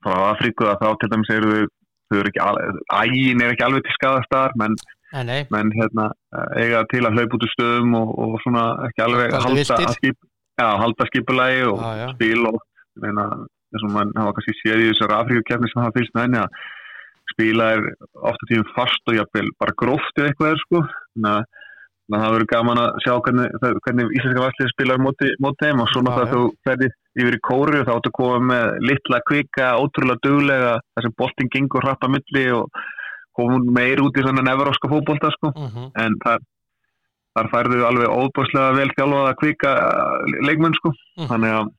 frá Afríku að þá til dæmis eru þau þau eru ekki alveg, ægin er ekki alveg til skadastar menn, menn hérna eh, eiga til að hlaupa út úr stöðum og, og svona ekki alveg halda, skip, já, halda skipulagi og Já, já. spil og meina, eins og mann hafa kannski séð í þessar Afríkukefni sem hafa fylgst með henni að spila er ofta tímum fast og jafnvel bara gróft eða eitthvað er sko þannig að þannig að það verður gaman að sjá hvernig, það- hvernig íslenska vastlið spilar móti, móti þeim og svo náttúrulega þú ferði yfir í kóru og þá áttu að koma með litla kvika, ótrúlega duglega þar sem boltin gengur hratt á milli og komum meir út í svona neveróska fótbolta sko. Uh en þar, þar færðu alveg óbúslega vel þjálfaða kvika leikmenn sko. Mhm. þannig, að,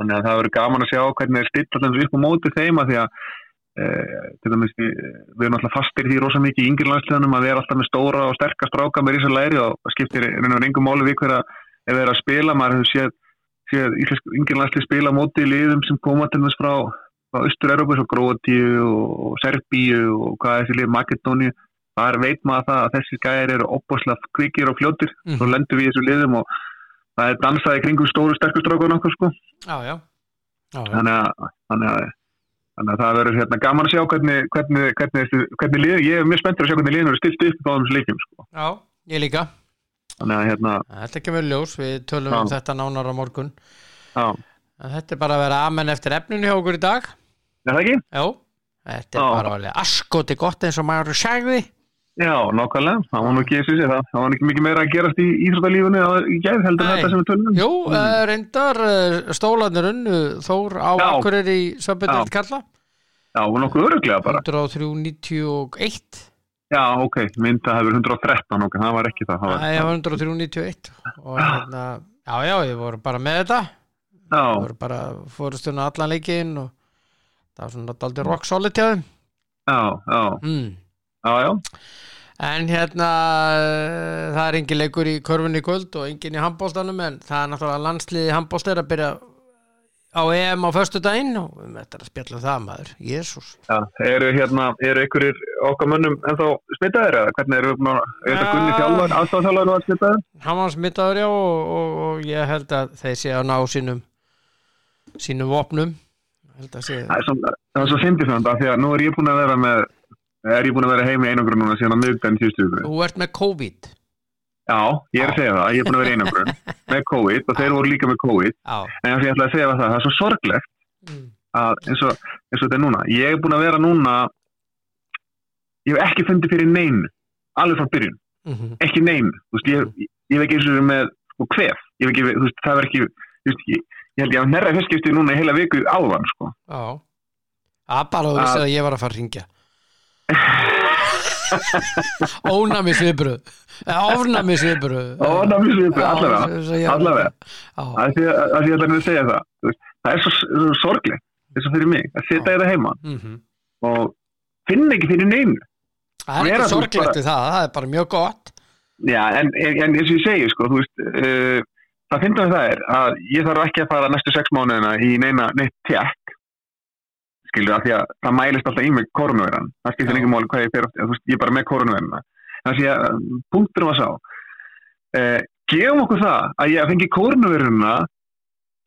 þannig að það verður gaman að sjá hvernig þeir stilla þessu upp á móti þeim að því að til dæmis við, við erum alltaf fastir því rosa mikið í yngir landsliðanum að við erum alltaf með stóra og sterkast stráka með rísa læri og það skiptir reynur engum máli við hverja ef þeir eru að spila, maður hefur séð, séð yngir landslið spila móti í liðum sem koma til þess frá, frá Östur-Európa svo Gróatíu og Serbíu og hvað er þessi lið Makedóni þar veit maður það að þessi gæðir eru opbáslega kvikir og fljótir. Mhm. svo lendum við í þessu liðum og það er dansaði kringum stóru sterkur strákun þannig að, að, að það verður hérna gaman að sjá hvernig, hvernig, hvernig, hvernig, lið, ég er mjög spenntur að sjá hvernig liðin eru stilt upp á þessum leikjum sko. já, ég líka. þannig að hérna, Þetta kemur ljós, við tölum um þetta nánar á morgun. já, þetta er bara að vera amen eftir efninu hjá okkur í dag. er það ekki? Já, þetta er Já. bara alveg askoti gott eins og maður sagði. Já, nákvæmlega, það var nú ekki það, það var ekki mikið meira að gerast í íþróttalífunni í gæð heldur Nei. þetta sem við tölum um. Jú, mm. reyndar uh, stólanir unnu Þór á. Akureyri í Sömbendil Já. Kalla Já, nokkuð öruglega bara. 103.91 Já, ok, mynda hefur 113, ok, það var ekki það. það var, Nei, 103.91 og hérna, já, já, ég voru bara með þetta já, voru bara fórustuna allan leikinn og það var svona daldi rock solid hjá þeim já, já, mm. Já, já, En hérna, uh, það er engin leikur í körfunni í kvöld og engin í handbólstanum en það er náttúrulega landsliði handbólst er að byrja á EM á föstudaginn og við möttum að spjalla um það maður, Jésús. já, eru hérna, eru einhverjir okkar mönnum ennþá smitaðir eða hvernig eru, er þetta. Gunni þjálfar, aðstæðþjálfar var smitaðir? Hann var smittaður já og, og, og ég held að þeir sé að ná sínum sínum vopnum. Að það er svo fyndið þannig að því að nú er ég búin að vera með, er ég búin að vera heim í einangrun núna síðan á miðgæðin síðustu ykkur. þú ert með COVID. Já, ég er að segja það, ég er búin að vera í einangrun með COVID og þeir voru líka með COVID, Já. en ég ætla að segja það, það er svo sorglegt Mm. að eins og, eins og þetta er núna ég er búin að vera núna ég hef ekki fundið fyrir neinu alveg frá byrjun, Mm ekki neinu þú veist, ég, ég, hef ekki eins og með sko, hvef, ég hef ekki, veist, það er ekki veist, ég, ég held ég að nærra fyrstskipti núna í heila viku áðan, sko Já. Það bara þú Að- vissið að ég var að fara að ringja. Ónami sviðbröð. Ofnami sviðbröð. Ónæmi svipur, allavega allavega. Já. að því að að ég ætla að segja það það er svo, sorglegt, eins og fyrir mig að setja þetta heima Mhm. og finna ekki fyrir neinu Það er ekki sorglegt við það, það er bara mjög gott. Já, en, en, eins og ég segi, sko, veist, uh, það finnum við það er að ég þarf ekki að fara næstu sex mánuðina í neina, neitt tjekk, skilur, af því að það mælist alltaf í mig koronaviran, það Já. ekki máli hvað ég fer, þú veist, ég er bara með koronavirana. Þannig að uh, punkturum var sá, uh, gefum okkur það að ég fengi koronaviruna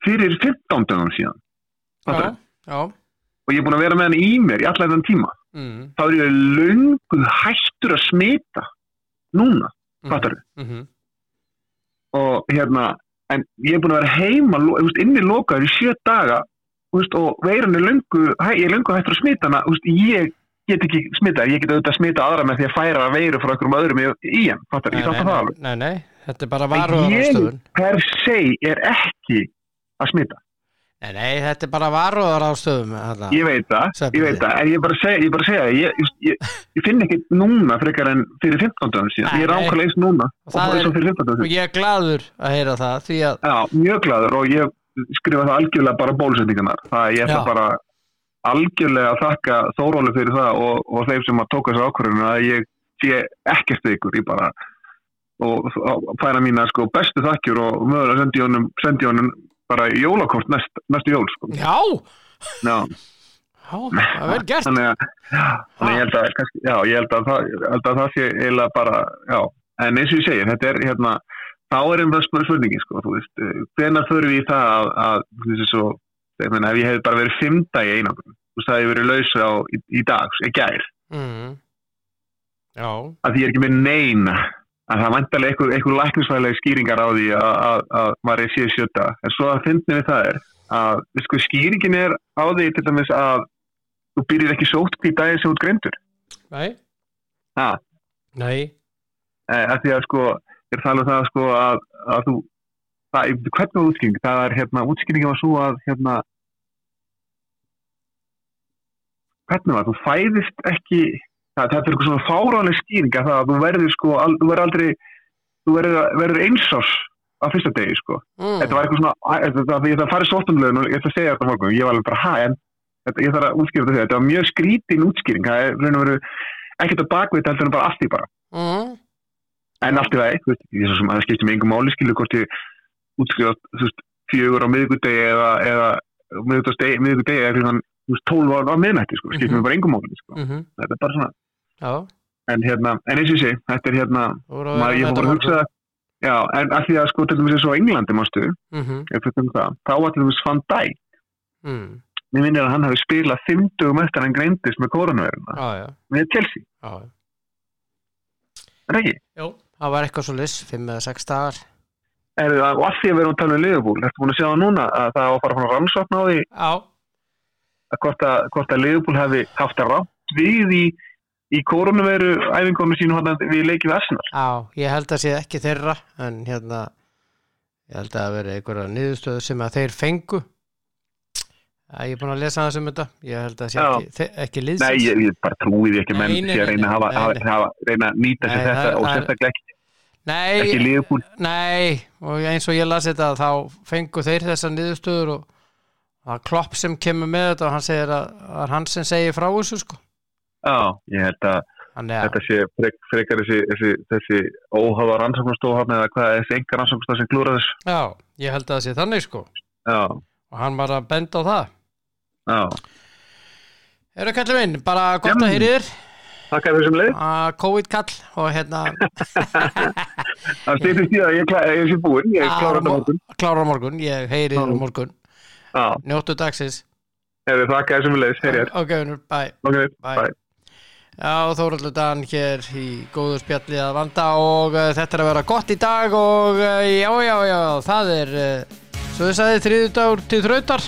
fyrir 15 dögum síðan? Já, já. og ég er búin að vera með hann í mér í allan þann tíma, Mm. þá er ég löngu hættur að smita núna, fattar Mm og hérna en ég er búin að vera heima veist, inni lokaður í sjö daga veist, og veiran er löngu hæ, ég er löngu hættur að smita hana. Veist, ég get ekki smita, ég get auðvitað að smita aðra með því að færa veiru frá einhverjum öðrum í, í hann, fattar, ég fattar það alveg. nei, nei, þetta er bara varúðarástöðun. ég per se er ekki að smita, Nei, nei, þetta er bara varúðarástöðun. ég veit það ég veit það, en ég bara segja, ég bara segja ég, ég, ég, ég finn ekki núna frekar en fyrir 15 dögum síðan, ég er Nei, nei. ákvæmlega eins núna Og og er- fyrir 15 dögum Og ég er gladur að heyra það, því að, Já, mjög gladur og ég skrifa það algjörlega bara bólusetningarnar. Það ég ætla bara algjörlega að þakka Þóróli fyrir það og, og þeim sem að tóka þessu ákvörðinu að ég sé ekkert ykkur, ég bara og, færa mína sko bestu þakkjur og mögulega sendi honum, sendi honum bara í jólakort næst, næstu jól sko. já, Já, það er vel gert. þannig að, þannig að ég held að, kannski, já, ég held að, það, held að það sé eiginlega bara, já, en eins og ég segir, þetta er hérna, þá er einhver spurningi, sko, þú veist, hvenær förum við í það að, að þessi svo, ég meina, ef ég hef bara verið dag í einangrun, þú veist, það hef ég verið laus á, í, í dag, í gær, Mm. Já, að því ég er ekki með neina, að það vantarlega einhver, einhver læknisfælega skýringar á því að, að, að maður er síðan sjöta, en svo að fyndni við það er, að, við sko, skýringin er á því til dæmis að þú byrjir ekki sótt í daginn sem þú ert greindur, nei, ha, nei, eh, að því að sko er að tala um það sko að, að þú það, hvernig var útskýring? Það er hérna, útskýringin var svo að hérna hvernig var, þú fæðist ekki það, það er eitthvað svona fárálega skýring að það að þú verður sko, al, þú verður aldrei þú verður, verður einsás á fyrsta degi sko, mm. þetta var eitthvað svona það, ég þarf að fara í sóttumlegin og ég ætla að segja þetta morgun, ég var alveg bara, ha, en þetta, ég þarf að útskýra þetta, þetta var mjög skrítin útskýring, það er raun og veru ekkert að bakvita heldur en bara allt í bara mm. En allt í vegi, þú veist, ég svo sem að það skiptir mig engum máli, skilur hvort ég útskrifa, þú veist, fjögur á miðgudegi eða, eða miðgudegi eða klukkan, þú veist, tólf á, miðnætti, sko, skiptir Mhm. mig bara engum máli, sko, Mm þetta er bara svona, Já, en hérna, en eins og sé, þetta er hérna, að maður, ég fór með bara að hugsa það, já, en að því að, sko, til dæmis eins og Englandi, mástu, mm ef við tökum það, þá var til dæmis Van Dijk, mm. mér minnir að hann hafi spilað 50 eftir að hann greindist með koronaviruna, Já, já, með Chelsea, er það ekki? Jú, það var eitthvað svo lis, fimm eða sex dagar. Er það, og að því að við erum að tala um Liverpool, ertu búin að sjá það núna að það á að fara að rannsókn á því? Já, að hvort að, hvort að Liverpool hefði haft að rátt við í, í koronaviru æfingunum hann við leikið Arsenal? Já, ég held að sé ekki þeirra en hérna ég held að það veri einhverja niðurstöðu sem að þeir fengu. Já, ég er búin að lesa það sem þetta. Ég held að sé Já. ekki, ekki Nei, liðsins ég, ég bara trúi því ekki menn Nei, nei, sé að reyna að nei, nei. nýta sér Nei, þetta það- og það- sérstaklega ekki Nei, nei og eins og ég las þetta þá fengu þeir þessar niðurstöður og það er klopp sem kemur með þetta og hann segir að það er hann sem segir frá þessu sko. Já, ég held að Þannig að, þetta sé frek, frekar þessi, þessi, þessi óhafa rannsóknarstofa eða hvað, þessi enga rannsóknarstofa sem klúra þess já, ég held að það sé þannig sko. Já, og hann var að benda á það. Já, Eru kallið minn, bara gott að heyri þakka þér sem leið að COVID-kall og hérna Það það, ég, kla- ég sé búinn, ég klára þetta morgun. klára á morgun, ég heyri á Já. morgun. Njóttu dagsins. Hefur þakka þér sem leið, herjar ok, unur, bye. Ok, Bye. Já, Þóraldur Dan hér í góðu spjalli að vanda og uh, þetta er að vera gott í dag og uh, já, já, já, það er uh, svo að þið þriðu dagur til þrautar.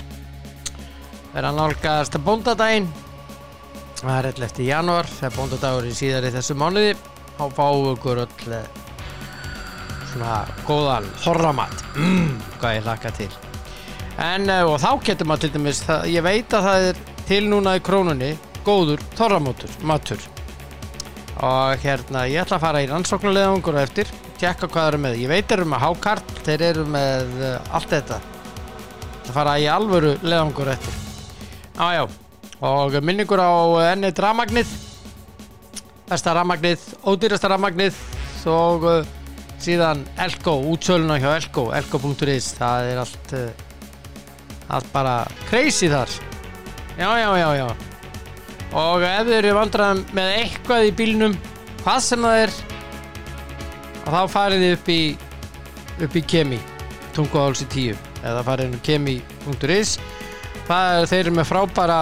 Er að nálgast bóndadaginn það er 11. janúar það er bóndadagur í síðar í þessu mánuði. Þá fáum okkur öll uh, svona góðan horramat mm, hvað ég hlakka til. En uh, og þá getur maður til dæmis það, ég veit að það er til núna í krónunni góður þorramótur matur. Og hérna ég ætla að fara í rannsóknulegangur eftir tjekka hvað þeir eru með. Ég veit þeir eru með hákart þeir eru með uh, allt þetta. Það fara í alvöru legangur eftir. Á já og minningur á enni ramagnið besta ramagnið ódýrasta ramagnið. Og uh, síðan Elko, útsöluna hjá Elko elko.is, það er allt uh, allt bara crazy þar. Já já já já. Og ef þið eru vandræðum með eitthvað í bílnum hvað sem það er þá farið þið upp í upp í Kemi tunguháls í tíu eða farið á kemi.is það er þeir eru með frábæra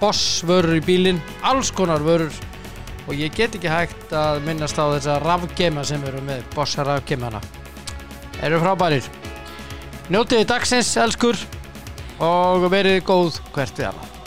boss vörur í bílinn alls konar vörur. Og ég get ekki hægt að minnast á þessa rafgema sem eru með boss rafgemana eru frábærir. Njótiði dagsins elskur og verið góð hvert við annað